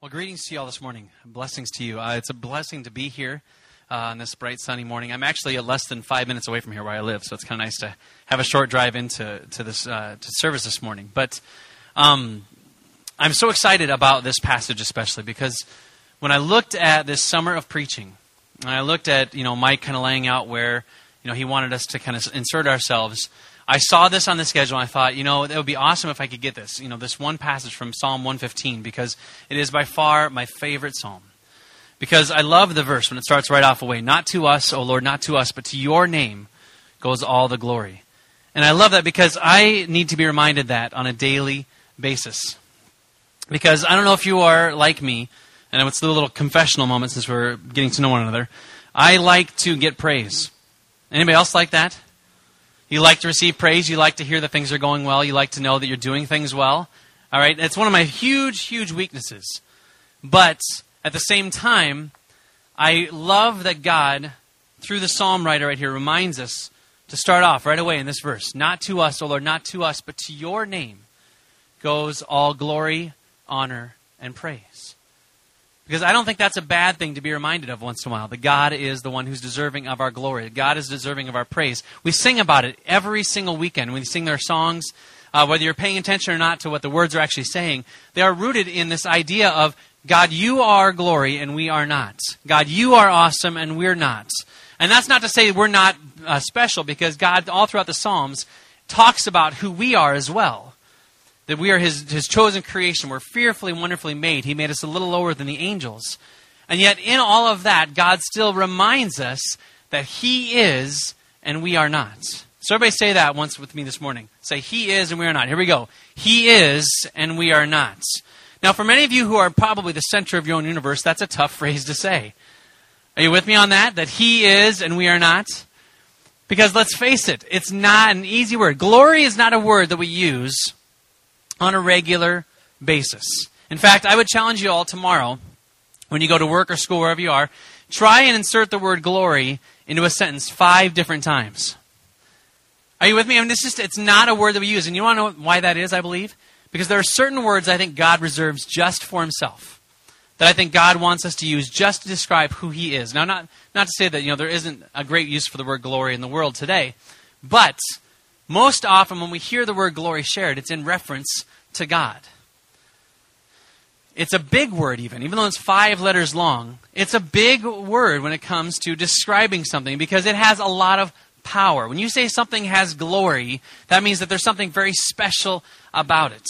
Well, greetings to you all this morning. Blessings to you. Uh, it's a blessing to be here uh, on this bright, sunny morning. I'm actually less than five minutes away from here where I live, so it's kind of nice to have a short drive into to this uh, to service this morning. But um, I'm so excited about this passage, especially because when I looked at this summer of preaching, and I looked at you know Mike kind of laying out where you know he wanted us to kind of insert ourselves. I saw this on the schedule and I thought, you know, it would be awesome if I could get this, you know, this one passage from Psalm 115 because it is by far my favorite psalm. Because I love the verse when it starts right off away. Not to us, O Lord, not to us, but to your name goes all the glory. And I love that because I need to be reminded that on a daily basis. Because I don't know if you are like me, and it's a little confessional moment since we're getting to know one another. I like to get praise. Anybody else like that? You like to receive praise. You like to hear that things are going well. You like to know that you're doing things well. All right? It's one of my huge, huge weaknesses. But at the same time, I love that God, through the psalm writer right here, reminds us to start off right away in this verse Not to us, O Lord, not to us, but to your name goes all glory, honor, and praise. Because I don't think that's a bad thing to be reminded of once in a while. That God is the one who's deserving of our glory. God is deserving of our praise. We sing about it every single weekend. We sing their songs, uh, whether you're paying attention or not to what the words are actually saying, they are rooted in this idea of God, you are glory and we are not. God, you are awesome and we're not. And that's not to say we're not uh, special because God, all throughout the Psalms, talks about who we are as well that we are his, his chosen creation. We're fearfully and wonderfully made. He made us a little lower than the angels. And yet, in all of that, God still reminds us that He is and we are not. So, everybody say that once with me this morning. Say, He is and we are not. Here we go. He is and we are not. Now, for many of you who are probably the center of your own universe, that's a tough phrase to say. Are you with me on that? That He is and we are not? Because let's face it, it's not an easy word. Glory is not a word that we use on a regular basis. In fact, I would challenge you all tomorrow, when you go to work or school, wherever you are, try and insert the word glory into a sentence five different times. Are you with me? I mean, it's just, it's not a word that we use. And you want to know why that is, I believe? Because there are certain words I think God reserves just for himself. That I think God wants us to use just to describe who he is. Now, not, not to say that, you know, there isn't a great use for the word glory in the world today, but most often, when we hear the word glory shared, it's in reference to God. It's a big word, even, even though it's five letters long. It's a big word when it comes to describing something because it has a lot of power. When you say something has glory, that means that there's something very special about it.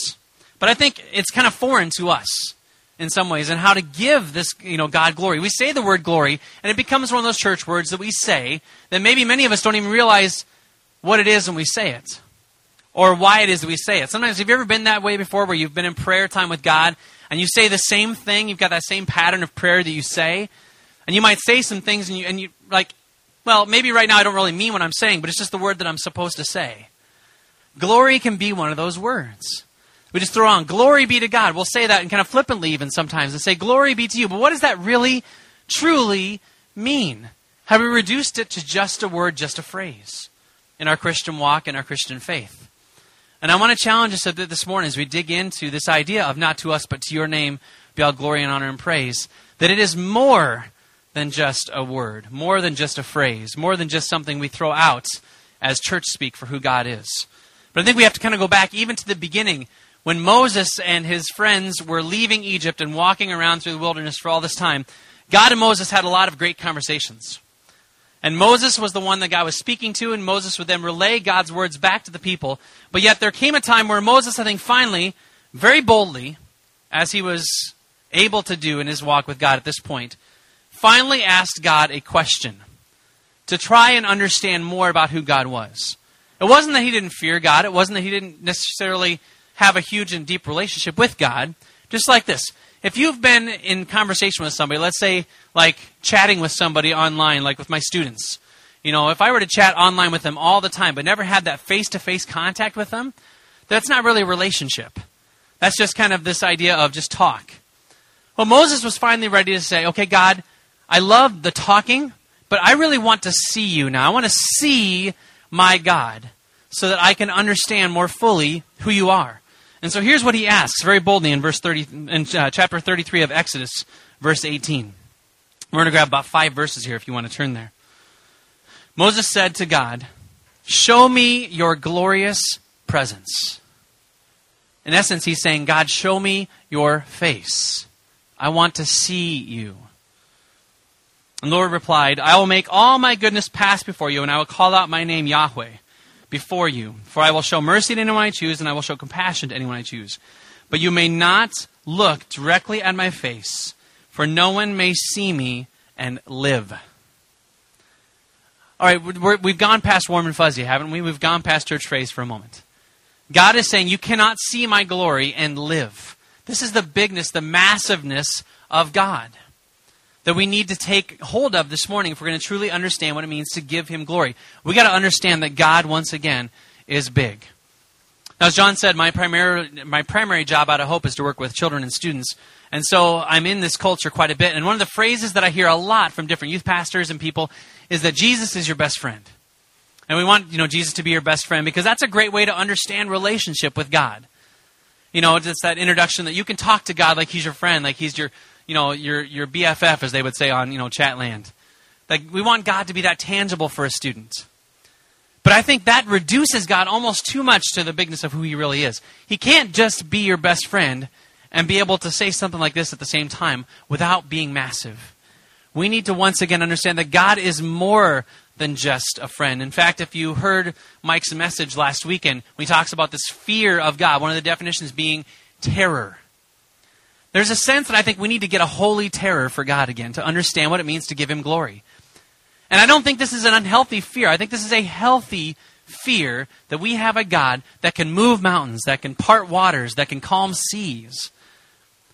But I think it's kind of foreign to us in some ways and how to give this you know god glory we say the word glory and it becomes one of those church words that we say that maybe many of us don't even realize what it is when we say it or why it is we say it. Sometimes, have you ever been that way before where you've been in prayer time with God and you say the same thing? You've got that same pattern of prayer that you say. And you might say some things and you, and you like, well, maybe right now I don't really mean what I'm saying, but it's just the word that I'm supposed to say. Glory can be one of those words. We just throw on, glory be to God. We'll say that and kind of flippantly even sometimes and say, glory be to you. But what does that really, truly mean? Have we reduced it to just a word, just a phrase? in our Christian walk and our Christian faith. And I want to challenge us this morning as we dig into this idea of not to us, but to your name be all glory and honor and praise, that it is more than just a word, more than just a phrase, more than just something we throw out as church speak for who God is. But I think we have to kind of go back even to the beginning when Moses and his friends were leaving Egypt and walking around through the wilderness for all this time. God and Moses had a lot of great conversations. And Moses was the one that God was speaking to, and Moses would then relay God's words back to the people. But yet there came a time where Moses, I think, finally, very boldly, as he was able to do in his walk with God at this point, finally asked God a question to try and understand more about who God was. It wasn't that he didn't fear God, it wasn't that he didn't necessarily have a huge and deep relationship with God. Just like this if you've been in conversation with somebody, let's say like chatting with somebody online, like with my students, you know, if I were to chat online with them all the time but never had that face to face contact with them, that's not really a relationship. That's just kind of this idea of just talk. Well, Moses was finally ready to say, okay, God, I love the talking, but I really want to see you now. I want to see my God so that I can understand more fully who you are. And so here's what he asks very boldly in verse 30 in uh, chapter 33 of Exodus, verse 18. We're going to grab about 5 verses here if you want to turn there. Moses said to God, "Show me your glorious presence." In essence, he's saying, "God, show me your face. I want to see you." And the Lord replied, I will make all my goodness pass before you, and I will call out my name Yahweh before you. For I will show mercy to anyone I choose, and I will show compassion to anyone I choose. But you may not look directly at my face, for no one may see me and live. All right, we have gone past warm and fuzzy, haven't we? We've gone past church phrase for a moment. God is saying, You cannot see my glory and live. This is the bigness, the massiveness of God that we need to take hold of this morning if we're going to truly understand what it means to give him glory. We got to understand that God once again is big. Now, as John said, my primary my primary job out of Hope is to work with children and students, and so I'm in this culture quite a bit. And one of the phrases that I hear a lot from different youth pastors and people is that Jesus is your best friend, and we want you know Jesus to be your best friend because that's a great way to understand relationship with God. You know, it's that introduction that you can talk to God like He's your friend, like He's your you know, your, your BFF, as they would say on, you know, Chatland. Like, we want God to be that tangible for a student. But I think that reduces God almost too much to the bigness of who he really is. He can't just be your best friend and be able to say something like this at the same time without being massive. We need to once again understand that God is more than just a friend. In fact, if you heard Mike's message last weekend, when he talks about this fear of God, one of the definitions being terror. There's a sense that I think we need to get a holy terror for God again to understand what it means to give Him glory. And I don't think this is an unhealthy fear. I think this is a healthy fear that we have a God that can move mountains, that can part waters, that can calm seas.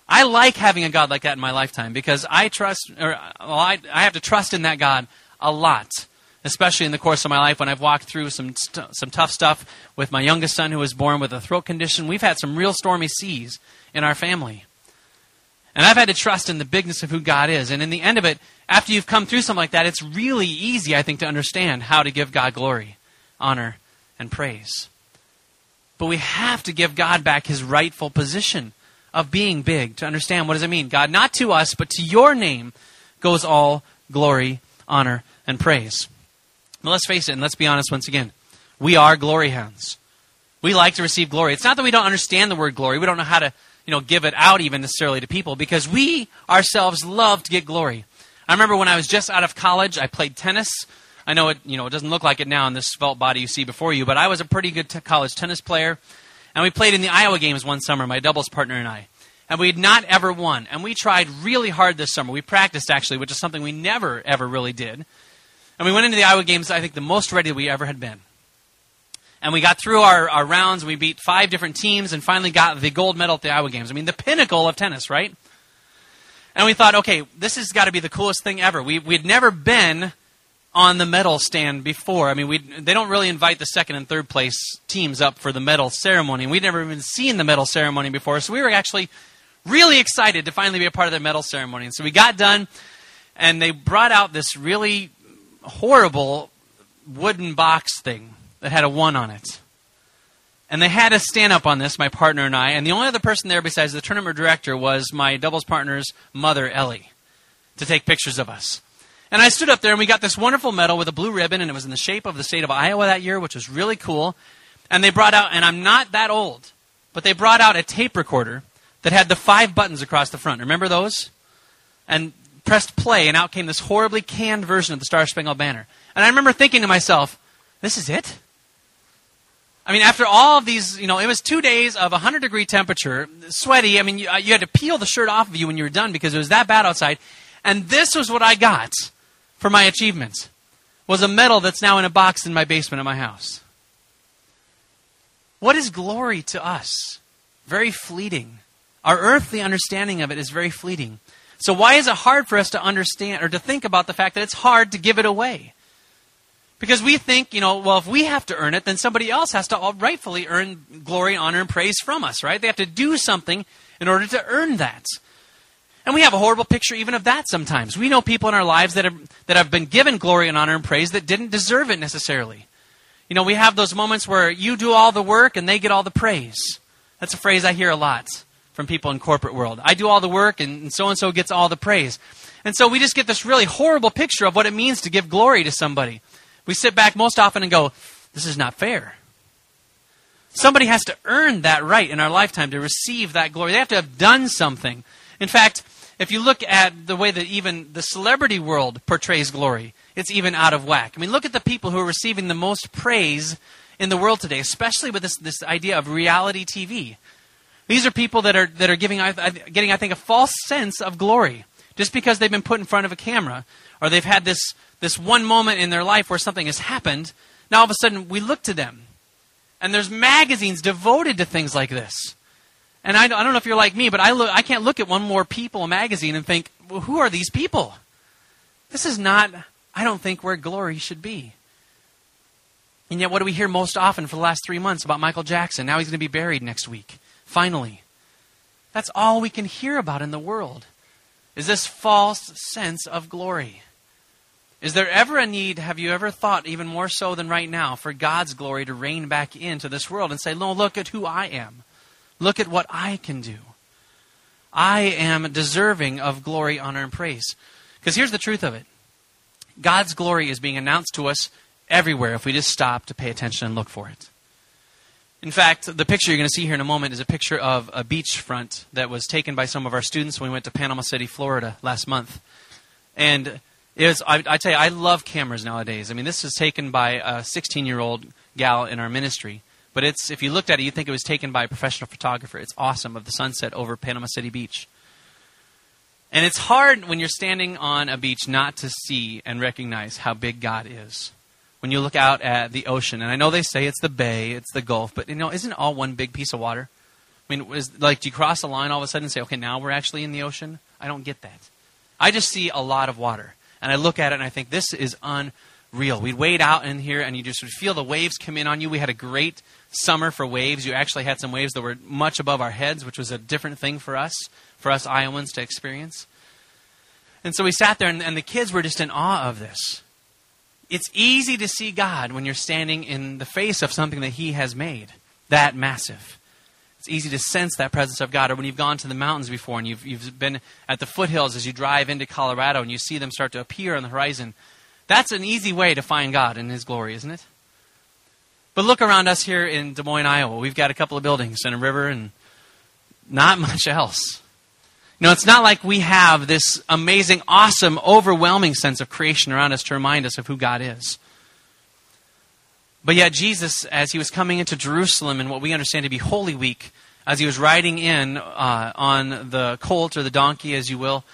I like having a God like that in my lifetime because I trust, or well, I, I have to trust in that God a lot, especially in the course of my life when I've walked through some st- some tough stuff with my youngest son who was born with a throat condition. We've had some real stormy seas in our family. And I've had to trust in the bigness of who God is. And in the end of it, after you've come through something like that, it's really easy, I think, to understand how to give God glory, honor, and praise. But we have to give God back his rightful position of being big to understand what does it mean? God, not to us, but to your name goes all glory, honor, and praise. But let's face it, and let's be honest once again. We are glory hounds. We like to receive glory. It's not that we don't understand the word glory. We don't know how to you know, give it out even necessarily to people because we ourselves love to get glory. I remember when I was just out of college, I played tennis. I know it, you know, it doesn't look like it now in this svelte body you see before you, but I was a pretty good t- college tennis player. And we played in the Iowa games one summer, my doubles partner and I. And we had not ever won. And we tried really hard this summer. We practiced actually, which is something we never ever really did. And we went into the Iowa games, I think, the most ready we ever had been. And we got through our, our rounds. We beat five different teams and finally got the gold medal at the Iowa Games. I mean, the pinnacle of tennis, right? And we thought, okay, this has got to be the coolest thing ever. We, we'd never been on the medal stand before. I mean, we they don't really invite the second and third place teams up for the medal ceremony. We'd never even seen the medal ceremony before, so we were actually really excited to finally be a part of the medal ceremony. And so we got done, and they brought out this really horrible wooden box thing that had a one on it. And they had us stand up on this, my partner and I, and the only other person there besides the tournament director was my doubles partner's mother, Ellie, to take pictures of us. And I stood up there and we got this wonderful medal with a blue ribbon, and it was in the shape of the state of Iowa that year, which was really cool. And they brought out, and I'm not that old, but they brought out a tape recorder that had the five buttons across the front. Remember those? And pressed play, and out came this horribly canned version of the Star Spangled Banner. And I remember thinking to myself, this is it? I mean, after all of these, you know, it was two days of 100 degree temperature, sweaty. I mean, you, uh, you, had to peel the shirt off of you when you were done because it was that bad outside. And this was what I got for my achievements was a medal that's now in a box in my basement of my house. What is glory to us? Very fleeting. Our earthly understanding of it is very fleeting. So why is it hard for us to understand or to think about the fact that it's hard to give it away? Because we think, you know, well, if we have to earn it, then somebody else has to rightfully earn glory, honor, and praise from us, right? They have to do something in order to earn that. And we have a horrible picture even of that sometimes. We know people in our lives that have, that have been given glory and honor and praise that didn't deserve it necessarily. You know, we have those moments where you do all the work and they get all the praise. That's a phrase I hear a lot from people in corporate world. I do all the work and so and so gets all the praise. And so we just get this really horrible picture of what it means to give glory to somebody. We sit back most often and go, this is not fair. Somebody has to earn that right in our lifetime to receive that glory. They have to have done something. In fact, if you look at the way that even the celebrity world portrays glory, it's even out of whack. I mean, look at the people who are receiving the most praise in the world today, especially with this, this idea of reality TV. These are people that are, that are giving, getting, I think, a false sense of glory just because they've been put in front of a camera or they've had this, this one moment in their life where something has happened. Now all of a sudden we look to them. And there's magazines devoted to things like this. And I, I don't know if you're like me, but I, look, I can't look at One More People magazine and think, well, who are these people? This is not, I don't think, where glory should be. And yet, what do we hear most often for the last three months about Michael Jackson? Now he's going to be buried next week. Finally. That's all we can hear about in the world. Is this false sense of glory? Is there ever a need, have you ever thought, even more so than right now, for God's glory to reign back into this world and say, No, look at who I am. Look at what I can do. I am deserving of glory, honor, and praise. Because here's the truth of it God's glory is being announced to us everywhere if we just stop to pay attention and look for it. In fact, the picture you're going to see here in a moment is a picture of a beachfront that was taken by some of our students when we went to Panama City, Florida last month. And was, I, I tell you, I love cameras nowadays. I mean, this was taken by a 16 year old gal in our ministry. But it's if you looked at it, you'd think it was taken by a professional photographer. It's awesome of the sunset over Panama City Beach. And it's hard when you're standing on a beach not to see and recognize how big God is when you look out at the ocean. And I know they say it's the bay, it's the Gulf, but you know, isn't it all one big piece of water? I mean, is, like, do you cross the line all of a sudden and say, okay, now we're actually in the ocean? I don't get that. I just see a lot of water. And I look at it and I think, this is unreal. We'd wade out in here and you just would feel the waves come in on you. We had a great summer for waves. You actually had some waves that were much above our heads, which was a different thing for us, for us Iowans to experience. And so we sat there and, and the kids were just in awe of this. It's easy to see God when you're standing in the face of something that He has made that massive. It's easy to sense that presence of God. Or when you've gone to the mountains before and you've, you've been at the foothills as you drive into Colorado and you see them start to appear on the horizon, that's an easy way to find God in His glory, isn't it? But look around us here in Des Moines, Iowa. We've got a couple of buildings and a river and not much else. You know, it's not like we have this amazing, awesome, overwhelming sense of creation around us to remind us of who God is. But yet, Jesus, as he was coming into Jerusalem in what we understand to be Holy Week, as he was riding in uh, on the colt or the donkey, as you will,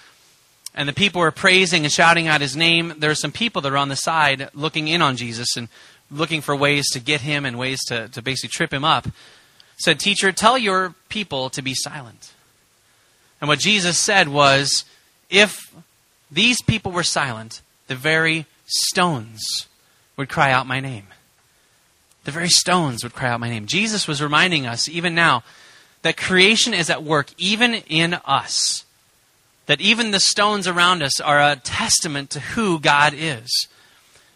and the people were praising and shouting out his name, there were some people that were on the side looking in on Jesus and looking for ways to get him and ways to, to basically trip him up. Said, Teacher, tell your people to be silent. And what Jesus said was if these people were silent, the very stones would cry out my name. The very stones would cry out my name. Jesus was reminding us, even now, that creation is at work even in us. That even the stones around us are a testament to who God is.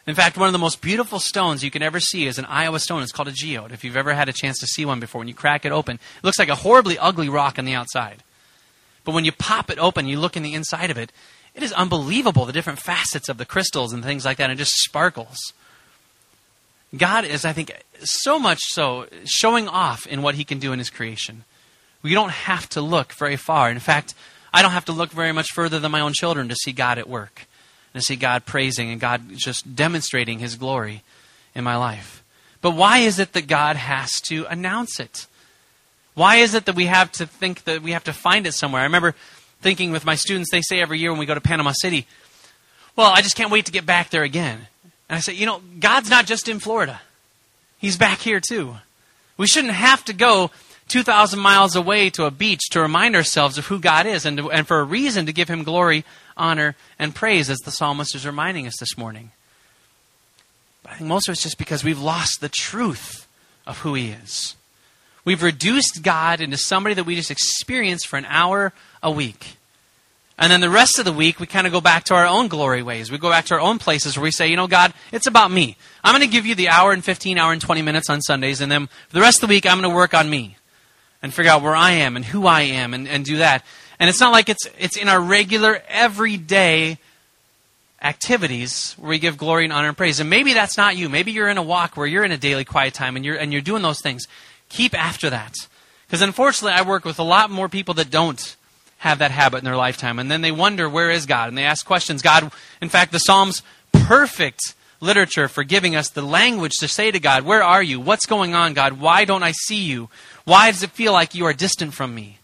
In fact, one of the most beautiful stones you can ever see is an Iowa stone. It's called a geode. If you've ever had a chance to see one before, when you crack it open, it looks like a horribly ugly rock on the outside. But when you pop it open, you look in the inside of it, it is unbelievable the different facets of the crystals and things like that, and it just sparkles. God is, I think, so much so showing off in what He can do in His creation. We don't have to look very far. In fact, I don't have to look very much further than my own children to see God at work, to see God praising and God just demonstrating His glory in my life. But why is it that God has to announce it? Why is it that we have to think that we have to find it somewhere? I remember thinking with my students, they say every year when we go to Panama City, well, I just can't wait to get back there again. And I say, you know, God's not just in Florida, He's back here too. We shouldn't have to go 2,000 miles away to a beach to remind ourselves of who God is and, to, and for a reason to give Him glory, honor, and praise, as the psalmist is reminding us this morning. But I think most of it's just because we've lost the truth of who He is. We've reduced God into somebody that we just experience for an hour a week. And then the rest of the week, we kind of go back to our own glory ways. We go back to our own places where we say, you know, God, it's about me. I'm going to give you the hour and 15, hour and 20 minutes on Sundays, and then for the rest of the week, I'm going to work on me. and figure out where I am and who I am and, and do that. And it's not like it's, it's in our regular, everyday activities where we give glory and honor and praise. And maybe that's not you. Maybe you're in a walk where you're in a daily quiet time and you're, and you're doing those things. Keep after that. Because unfortunately, I work with a lot more people that don't have that habit in their lifetime. And then they wonder, where is God? And they ask questions. God, in fact, the Psalms, perfect literature for giving us the language to say to God, Where are you? What's going on, God? Why don't I see you? Why does it feel like you are distant from me?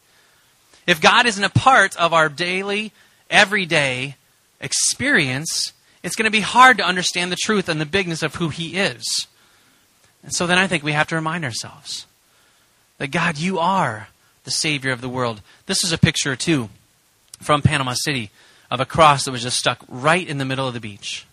If God isn't a part of our daily, everyday experience, it's going to be hard to understand the truth and the bigness of who He is. And so then I think we have to remind ourselves that God, you are the Savior of the world. This is a picture, too, from Panama City of a cross that was just stuck right in the middle of the beach.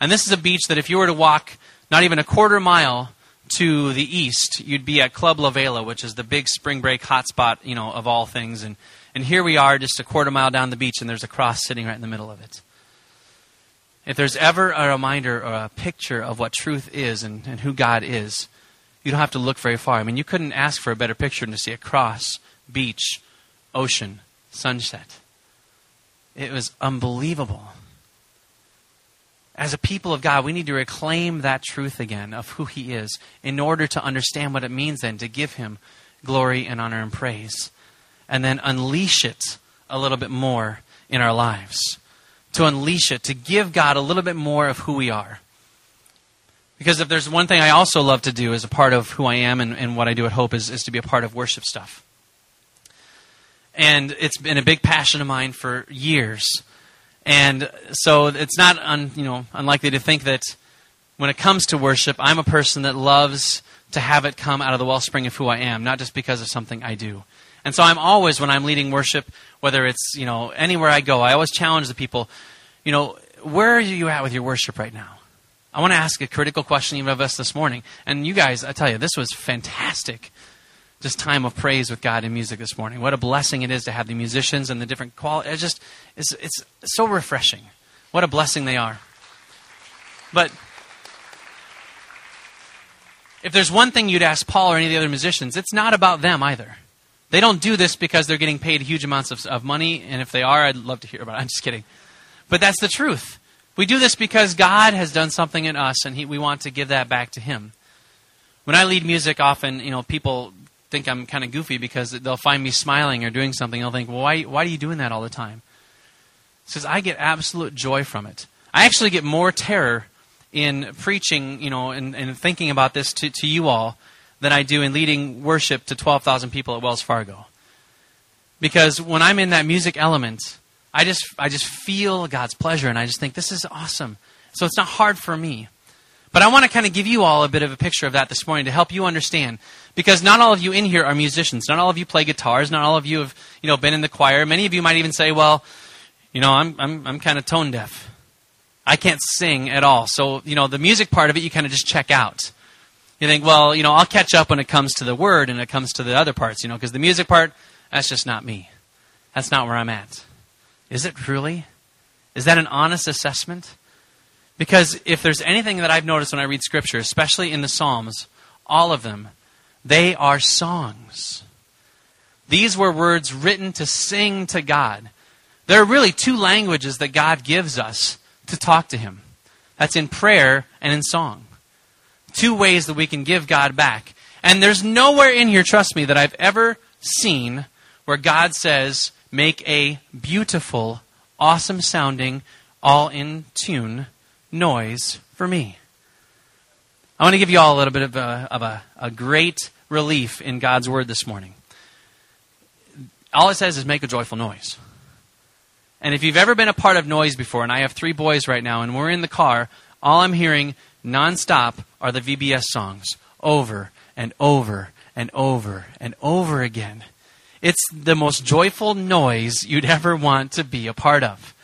And this is a beach that if you were to walk not even a quarter mile to the east, you'd be at Club La Vela, which is the big spring break hotspot, you know, of all things. And, and here we are just a quarter mile down the beach, and there's a cross sitting right in the middle of it. If there's ever a reminder or a picture of what truth is and, and who God is, you don't have to look very far. I mean, you couldn't ask for a better picture than to see a cross, beach, ocean, sunset. It was unbelievable as a people of God, we need to reclaim that truth again of who He is in order to understand what it means then to give Him glory and honor and praise. And then unleash it a little bit more in our lives. To unleash it, to give God a little bit more of who we are. Because if there's one thing I also love to do as a part of who I am and, and what I do at Hope is, is to be a part of worship stuff. And it's been a big passion of mine for years and so it's not un, you know, unlikely to think that when it comes to worship, I'm a person that loves to have it come out of the wellspring of who I am, not just because of something I do. And so I'm always, when I'm leading worship, whether it's, you know, anywhere I go, I always challenge the people, you know, where are you at with your worship right now? I want to ask a critical question even of us this morning. And you guys, I tell you, this was fantastic just time of praise with God in music this morning. What a blessing it is to have the musicians and the different quality. Just it's, it's so refreshing. What a blessing they are. But if there's one thing you'd ask Paul or any of the other musicians, it's not about them either. They don't do this because they're getting paid huge amounts of, of money, and if they are, I'd love to hear about it. I'm just kidding. But that's the truth. We do this because God has done something in us, and he, we want to give that back to Him. When I lead music, often, you know, people think I'm kind of goofy because they'll find me smiling or doing something. They'll think, well, why, why are you doing that all the time? Says, I get absolute joy from it. I actually get more terror in preaching, you know, and, and thinking about this to, to you all than I do in leading worship to 12,000 people at Wells Fargo. Because when I'm in that music element, I just, I just feel God's pleasure and I just think, this is awesome. So it's not hard for me. But I want to kind of give you all a bit of a picture of that this morning to help you understand. Because not all of you in here are musicians. Not all of you play guitars. Not all of you have, you know, been in the choir. Many of you might even say, well, you know, I'm, I'm, I'm kind of tone deaf. I can't sing at all. So, you know, the music part of it, you kind of just check out. You think, well, you know, I'll catch up when it comes to the word and it comes to the other parts, you know, because the music part, that's just not me. That's not where I'm at. Is it truly? Is that an honest assessment? Because if there's anything that I've noticed when I read Scripture, especially in the Psalms, all of them, they are songs. These were words written to sing to God. There are really two languages that God gives us to talk to Him that's in prayer and in song. Two ways that we can give God back. And there's nowhere in here, trust me, that I've ever seen where God says, make a beautiful, awesome sounding, all in tune noise for me. I want to give you all a little bit of a, of a, a great relief in God's word this morning. All it says is make a joyful noise. And if you've ever been a part of noise before, and I have three boys right now, and we're in the car, all I'm hearing nonstop are the VBS songs over and over and over and over again. It's the most joyful noise you'd ever want to be a part of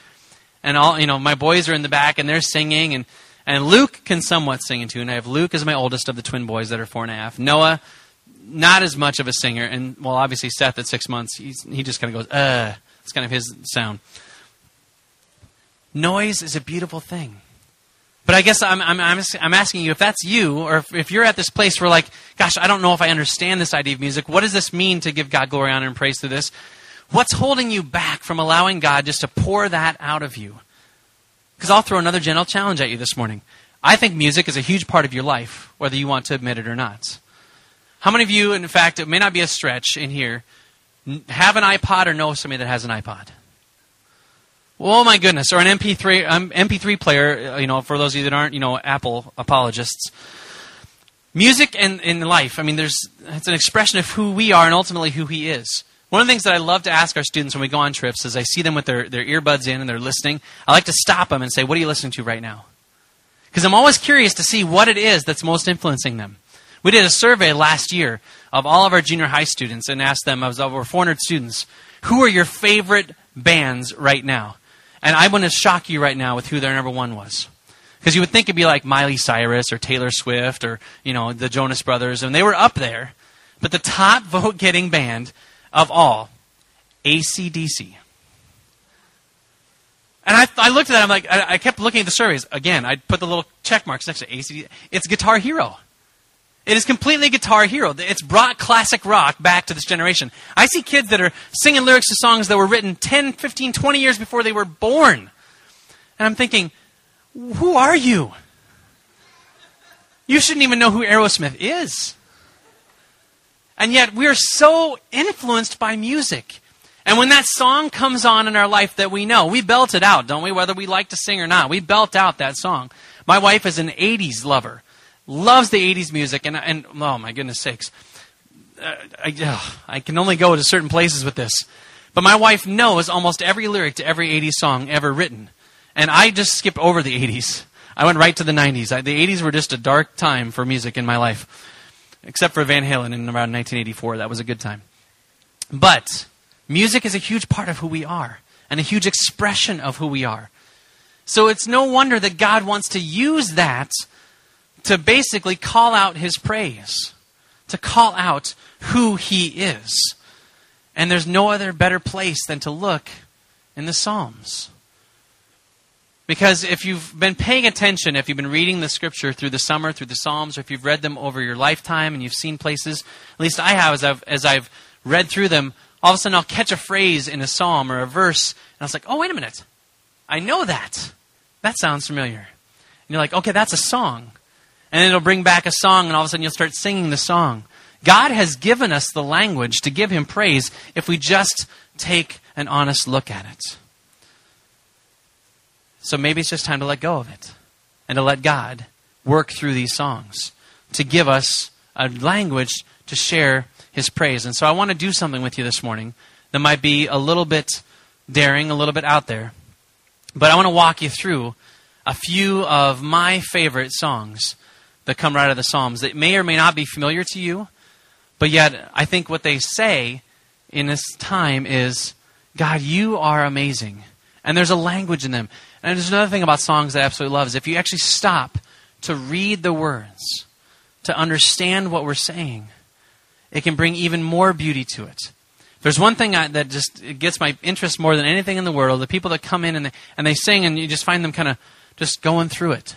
and all you know my boys are in the back and they're singing and and Luke can somewhat sing in tune. I have Luke as my oldest of the twin boys that are four and a half. Noah, not as much of a singer, and well, obviously Seth at six months, he just kind of goes, uh. It's kind of his sound. Noise is a beautiful thing. But I guess I'm, I'm, I'm, asking you if that's you, or if, if you're at this place where, like, gosh, I don't know if I understand this idea of music. What does this mean to give God glory, honor, and praise through this? What's holding you back from allowing God just to pour that out of you? Because I'll throw another general challenge at you this morning. I think music is a huge part of your life, whether you want to admit it or not. How many of you, in fact, it may not be a stretch in here, have an iPod or know somebody that has an iPod? Oh my goodness! Or an MP3 um, MP3 player. Uh, you know, for those of you that aren't, you know, Apple apologists. Music and in life. I mean, there's it's an expression of who we are and ultimately who He is. One of the things that I love to ask our students when we go on trips is I see them with their, their earbuds in and they're listening. I like to stop them and say, What are you listening to right now? Because I'm always curious to see what it is that's most influencing them. We did a survey last year of all of our junior high students and asked them, I was over 400 students, who are your favorite bands right now? And I want to shock you right now with who their number one was. Because you would think it'd be like Miley Cyrus or Taylor Swift or, you know, the Jonas Brothers, and they were up there. But the top vote getting band of all, ACDC. And I, I looked at that, I'm like, I, I, kept looking at the surveys. Again, I put the little check marks next to ACDC. It's Guitar Hero. It is completely Guitar Hero. It's brought classic rock back to this generation. I see kids that are singing lyrics to songs that were written 10, 15, 20 years before they were born. And I'm thinking, who are you? You shouldn't even know who Aerosmith is. And yet we're so influenced by music. And when that song comes on in our life that we know, we belt it out, don't we? Whether we like to sing or not, we belt out that song. My wife is an 80s lover loves the 80s music, and, and oh my goodness sakes. Uh, I, I can only go to certain places with this. But my wife knows almost every lyric to every 80s song ever written. And I just skipped over the 80s. I went right to the 90s. I, the 80s were just a dark time for music in my life. Except for Van Halen in around 1984. That was a good time. But music is a huge part of who we are and a huge expression of who we are. So it's no wonder that God wants to use that to basically call out his praise, to call out who he is. And there's no other better place than to look in the Psalms. Because if you've been paying attention, if you've been reading the scripture through the summer, through the Psalms, or if you've read them over your lifetime and you've seen places, at least I have as I've, as I've read through them, all of a sudden I'll catch a phrase in a psalm or a verse, and I was like, oh, wait a minute. I know that. That sounds familiar. And you're like, okay, that's a song and it'll bring back a song, and all of a sudden you'll start singing the song. God has given us the language to give Him praise if we just take an honest look at it. So maybe it's just time to let go of it and to let God work through these songs to give us a language to share His praise. And so I want to do something with you this morning that might be a little bit daring, a little bit out there. But I want to walk you through a few of my favorite songs that come right out of the Psalms that may or may not be familiar to you, but yet I think what they say in this time is, God, you are amazing. And there's a language in them. And there's another thing about songs that I absolutely love is if you actually stop to read the words, to understand what we're saying, it can bring even more beauty to it. There's one thing I, that just gets my interest more than anything in the world the people that come in and they, and they sing, and you just find them kind of just going through it.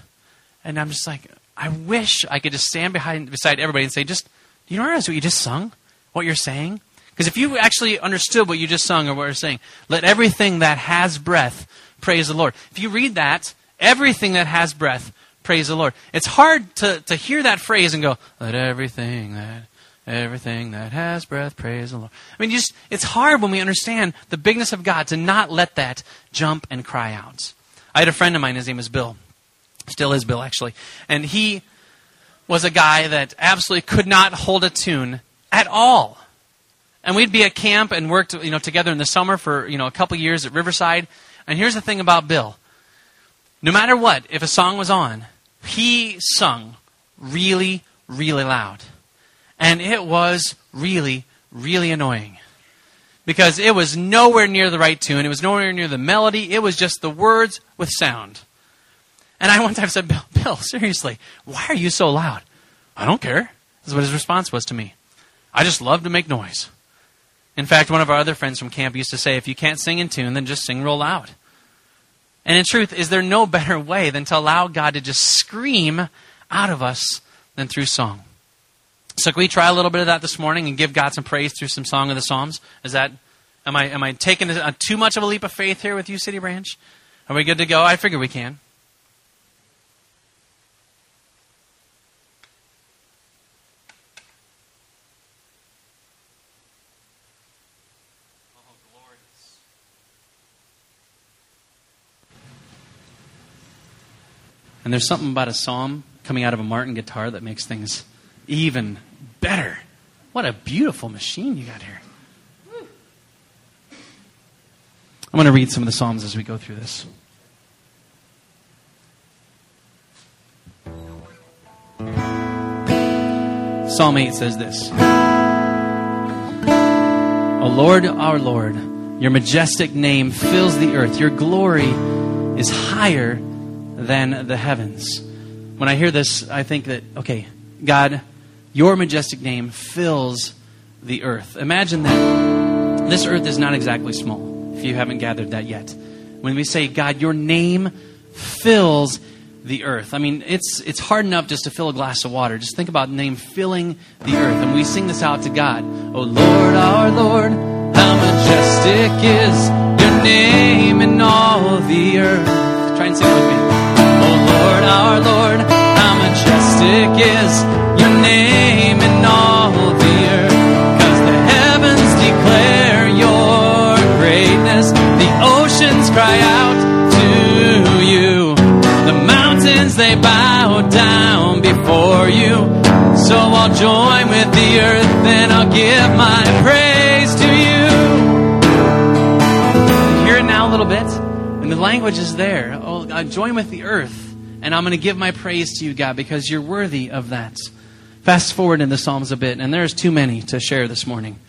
And I'm just like, I wish I could just stand behind beside everybody and say, just, do you realize what you just sung? What you're saying? Because if you actually understood what you just sung or what you're saying, let everything that has breath praise the Lord. If you read that, everything that has breath praise the Lord. It's hard to, to hear that phrase and go, let everything that everything that has breath praise the Lord. I mean, just it's hard when we understand the bigness of God to not let that jump and cry out. I had a friend of mine, his name is Bill. Still is Bill, actually. And he was a guy that absolutely could not hold a tune at all. And we'd be at camp and worked, you know, together in the summer for, you know, a couple years at Riverside. And here's the thing about Bill. No matter what, if a song was on, he sung really, really loud. And it was really, really annoying. Because it was nowhere near the right tune. It was nowhere near the melody. It was just the words with sound. And I one time said, Bill, Bill, seriously, why are you so loud? I don't care. Is what his response was to me. I just love to make noise. In fact, one of our other friends from camp used to say, if you can't sing in tune, then just sing real loud. And in truth, is there no better way than to allow God to just scream out of us than through song? So can we try a little bit of that this morning and give God some praise through some song of the Psalms? Is that am I am I taking a, too much of a leap of faith here with you, City Branch? Are we good to go? I figure we can. And there's something about a psalm coming out of a Martin guitar that makes things even better. What a beautiful machine you got here. I'm going to read some of the Psalms as we go through this. Psalm 8 says this O Lord, our Lord, your majestic name fills the earth. Your glory is higher than the heavens. When I hear this, I think that, okay, God, your majestic name fills the earth. Imagine that this earth is not exactly small, if you haven't gathered that yet. When we say, God, your name fills the earth. I mean, it's, it's hard enough just to fill a glass of water. Just think about name filling the earth. And we sing this out to God. Oh Lord, our Lord, how majestic is your name in all the earth. Try and sing it with me. Our Lord, how majestic is your name in all the earth. Cause the heavens declare your greatness. The oceans cry out to you. The mountains, they bow down before you. So I'll join with the earth and I'll give my praise to you. Hear it now a little bit? And the language is there. Oh, I join with the earth and I'm going to give my praise to you, God, because you're worthy of that. Fast forward in the Psalms a bit, and there's too many to share this morning.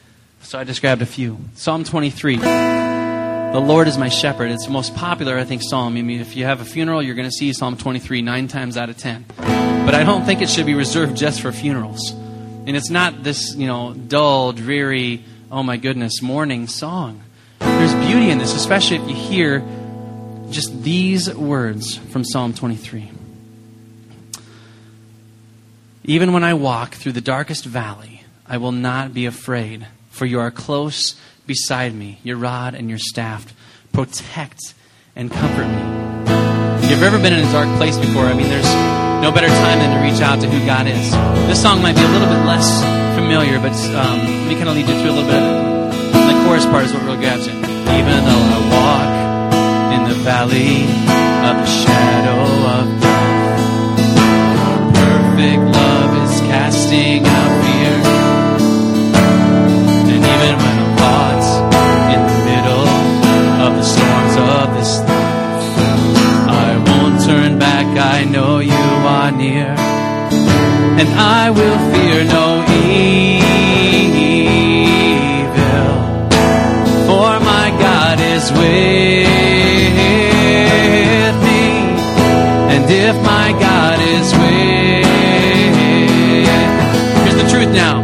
So I just grabbed a few. Psalm 23. The Lord is my shepherd. It's the most popular, I think, psalm. I mean, if you have a funeral, you're going to see Psalm 23 nine times out of ten. But I don't think it should be reserved just for funerals. And it's not this, you know, dull, dreary, oh my goodness, mourning song. There's beauty in this, especially if you hear just these words from Psalm 23. Even when I walk through the darkest valley, I will not be afraid, for you are close beside me. Your rod and your staff protect and comfort me. If you've ever been in a dark place before, I mean, there's no better time than to reach out to who God is. This song might be a little bit less familiar, but um, let me kind of lead you through a little bit of it. The chorus part is what really grabs you. Even though I walk in the valley of the shadow of death, perfect love is casting out fear. And even when I'm caught in the middle of the storms of this life, I won't turn back. I know you are near, and I will fear no evil, for my God is with if my God is with the truth now.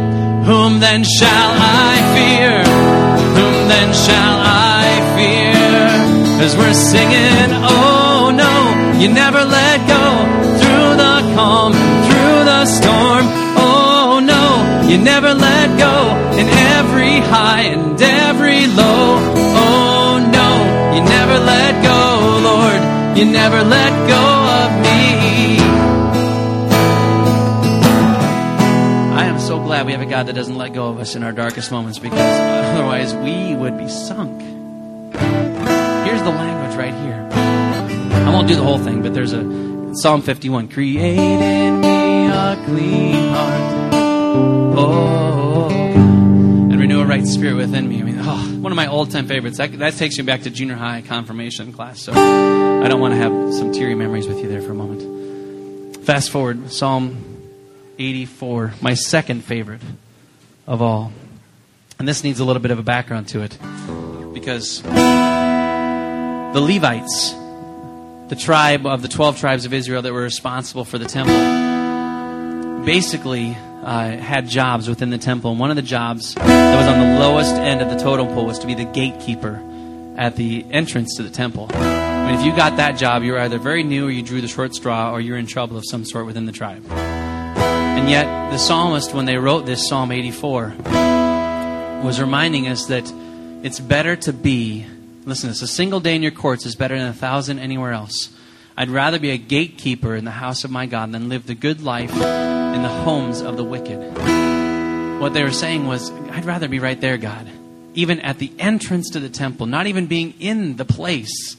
Whom then shall I fear? Whom then shall I fear? As we're singing, oh no, you never let go through the calm, through the storm. Oh no, you never let go in every high and every low. Oh no, you never let go, Lord. You never let go we have a God that doesn't let go of us in our darkest moments because otherwise we would be sunk. Here's the language right here. I won't do the whole thing, but there's a Psalm 51 Create in me a clean heart. Oh, and renew a right spirit within me. I mean, oh, one of my old time favorites. That, that takes me back to junior high confirmation class. So I don't want to have some teary memories with you there for a moment. Fast forward, Psalm 84, my second favorite of all. And this needs a little bit of a background to it because the Levites, the tribe of the 12 tribes of Israel that were responsible for the temple, basically uh, had jobs within the temple. And one of the jobs that was on the lowest end of the totem pole was to be the gatekeeper at the entrance to the temple. I mean, if you got that job, you were either very new or you drew the short straw or you're in trouble of some sort within the tribe. And yet, the psalmist, when they wrote this Psalm 84, was reminding us that it's better to be, listen, it's a single day in your courts is better than a thousand anywhere else. I'd rather be a gatekeeper in the house of my God than live the good life in the homes of the wicked. What they were saying was, I'd rather be right there, God. Even at the entrance to the temple, not even being in the place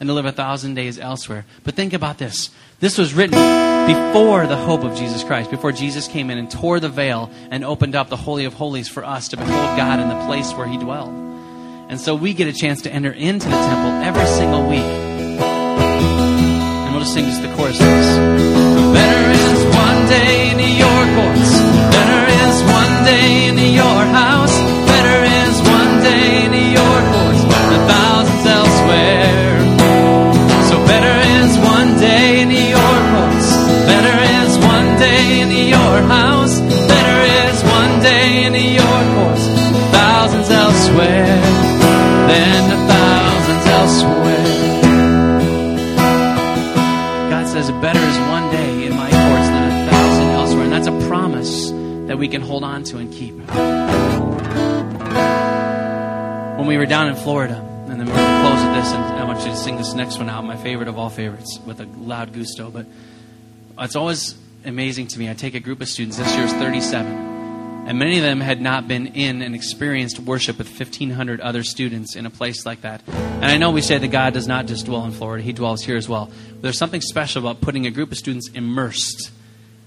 and to live a thousand days elsewhere. But think about this. This was written before the hope of Jesus Christ, before Jesus came in and tore the veil and opened up the Holy of Holies for us to behold God in the place where He dwelled. And so we get a chance to enter into the temple every single week. And we'll just sing just the chorus. Better is one day in your courts. Can hold on to and keep. When we were down in Florida, and then we're going to close with this, and I want you to sing this next one out, my favorite of all favorites, with a loud gusto. But it's always amazing to me. I take a group of students, this year's 37, and many of them had not been in and experienced worship with 1,500 other students in a place like that. And I know we say that God does not just dwell in Florida, He dwells here as well. But there's something special about putting a group of students immersed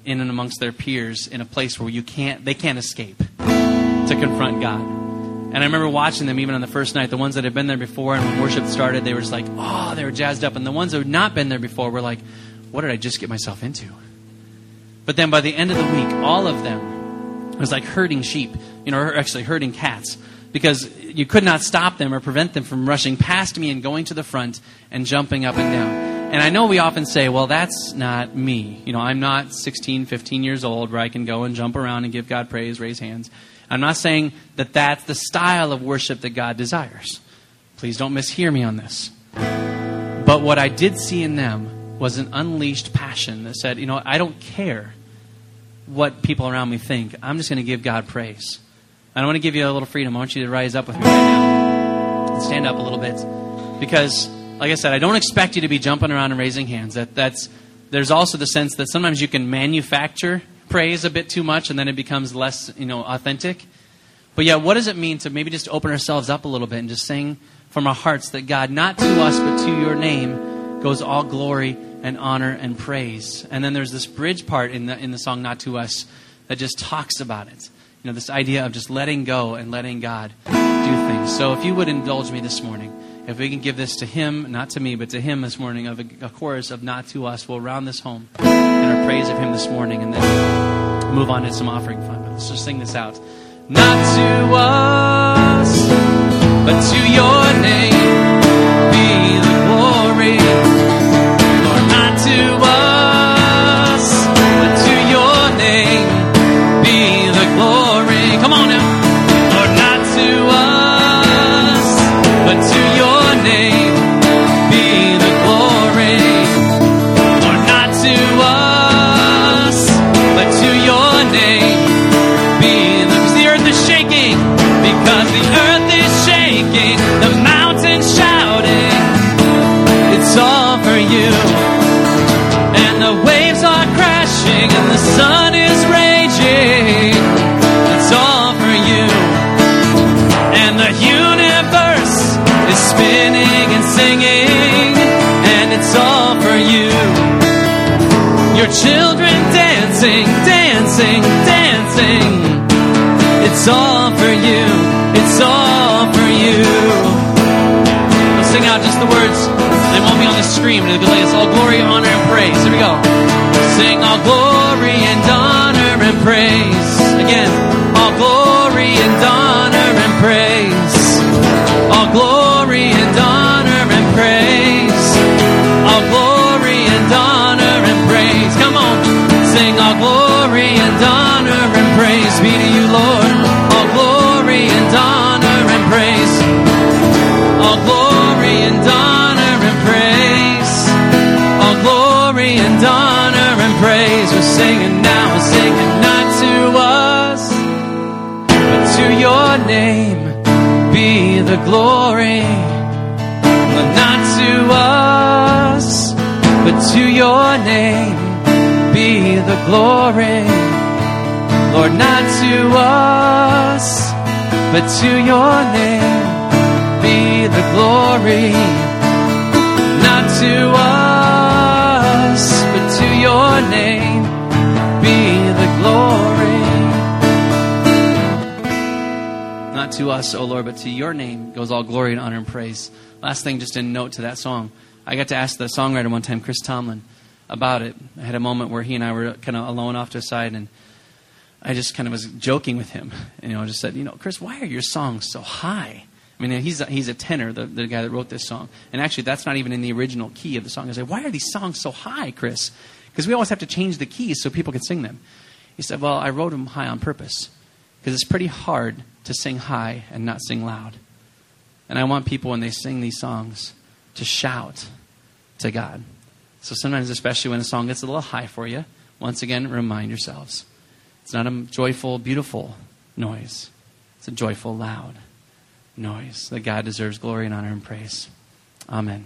in and amongst their peers in a place where you can't, they can't escape to confront God. And I remember watching them even on the first night. The ones that had been there before, and when worship started, they were just like, oh, they were jazzed up. And the ones that had not been there before were like, what did I just get myself into? But then by the end of the week, all of them was like herding sheep, you know, or actually herding cats, because you could not stop them or prevent them from rushing past me and going to the front and jumping up and down. And I know we often say, well, that's not me. You know, I'm not 16, 15 years old where I can go and jump around and give God praise, raise hands. I'm not saying that that's the style of worship that God desires. Please don't mishear me on this. But what I did see in them was an unleashed passion that said, you know, I don't care what people around me think. I'm just going to give God praise. I want to give you a little freedom. I want you to rise up with me right now. Stand up a little bit. Because, like I said, I don't expect you to be jumping around and raising hands. That, that's, there's also the sense that sometimes you can manufacture praise a bit too much and then it becomes less, you know, authentic. But yeah, what does it mean to maybe just open ourselves up a little bit and just sing from our hearts that God, not to us, but to your name, goes all glory and honor and praise. And then there's this bridge part in the, in the song, Not to Us, that just talks about it. You know, this idea of just letting go and letting God do things. So if you would indulge me this morning, if we can give this to Him, not to me, but to Him this morning, of a, a chorus of Not to Us, we'll round this home in our praise of Him this morning and then move on to some offering fund. But let's just sing this out. Not to us, but to your name be the glory. Your children dancing, dancing, dancing. It's all for you. It's all for you. Let's sing out just the words. They won't be on the screen. It'll be like it's all glory, honor, and praise. Here we go. Sing all glory and honor and praise. Again, glory and honor and praise be to you, Lord. All glory and honor and praise. All glory and honor and praise. All glory and honor and praise. We're singing now, we're singing not to us, but to your name be the glory. But not to us, but to your name Lord, not to us, but to your name be the glory. Not to us, but to your name be the glory. Not to us, O Lord, but to your name goes all glory and honor and praise. Last thing, just a note to that song. I got to ask the songwriter one time, Chris Tomlin, about it. I had a moment where he and I were kind of alone off to the side, and I just kind of was joking with him. And, you know, I just said, you know, Chris, why are your songs so high? I mean, he's a, he's a tenor, the, the guy that wrote this song. And actually, that's not even in the original key of the song. I said, why are these songs so high, Chris? Because we always have to change the keys so people can sing them. He said, well, I wrote them high on purpose. Because it's pretty hard to sing high and not sing loud. And I want people, when they sing these songs, to shout to God. So sometimes, especially when a song gets a little high for you, once again, remind yourselves it's not a joyful, beautiful noise, it's a joyful, loud noise that God deserves glory and honor and praise. Amen.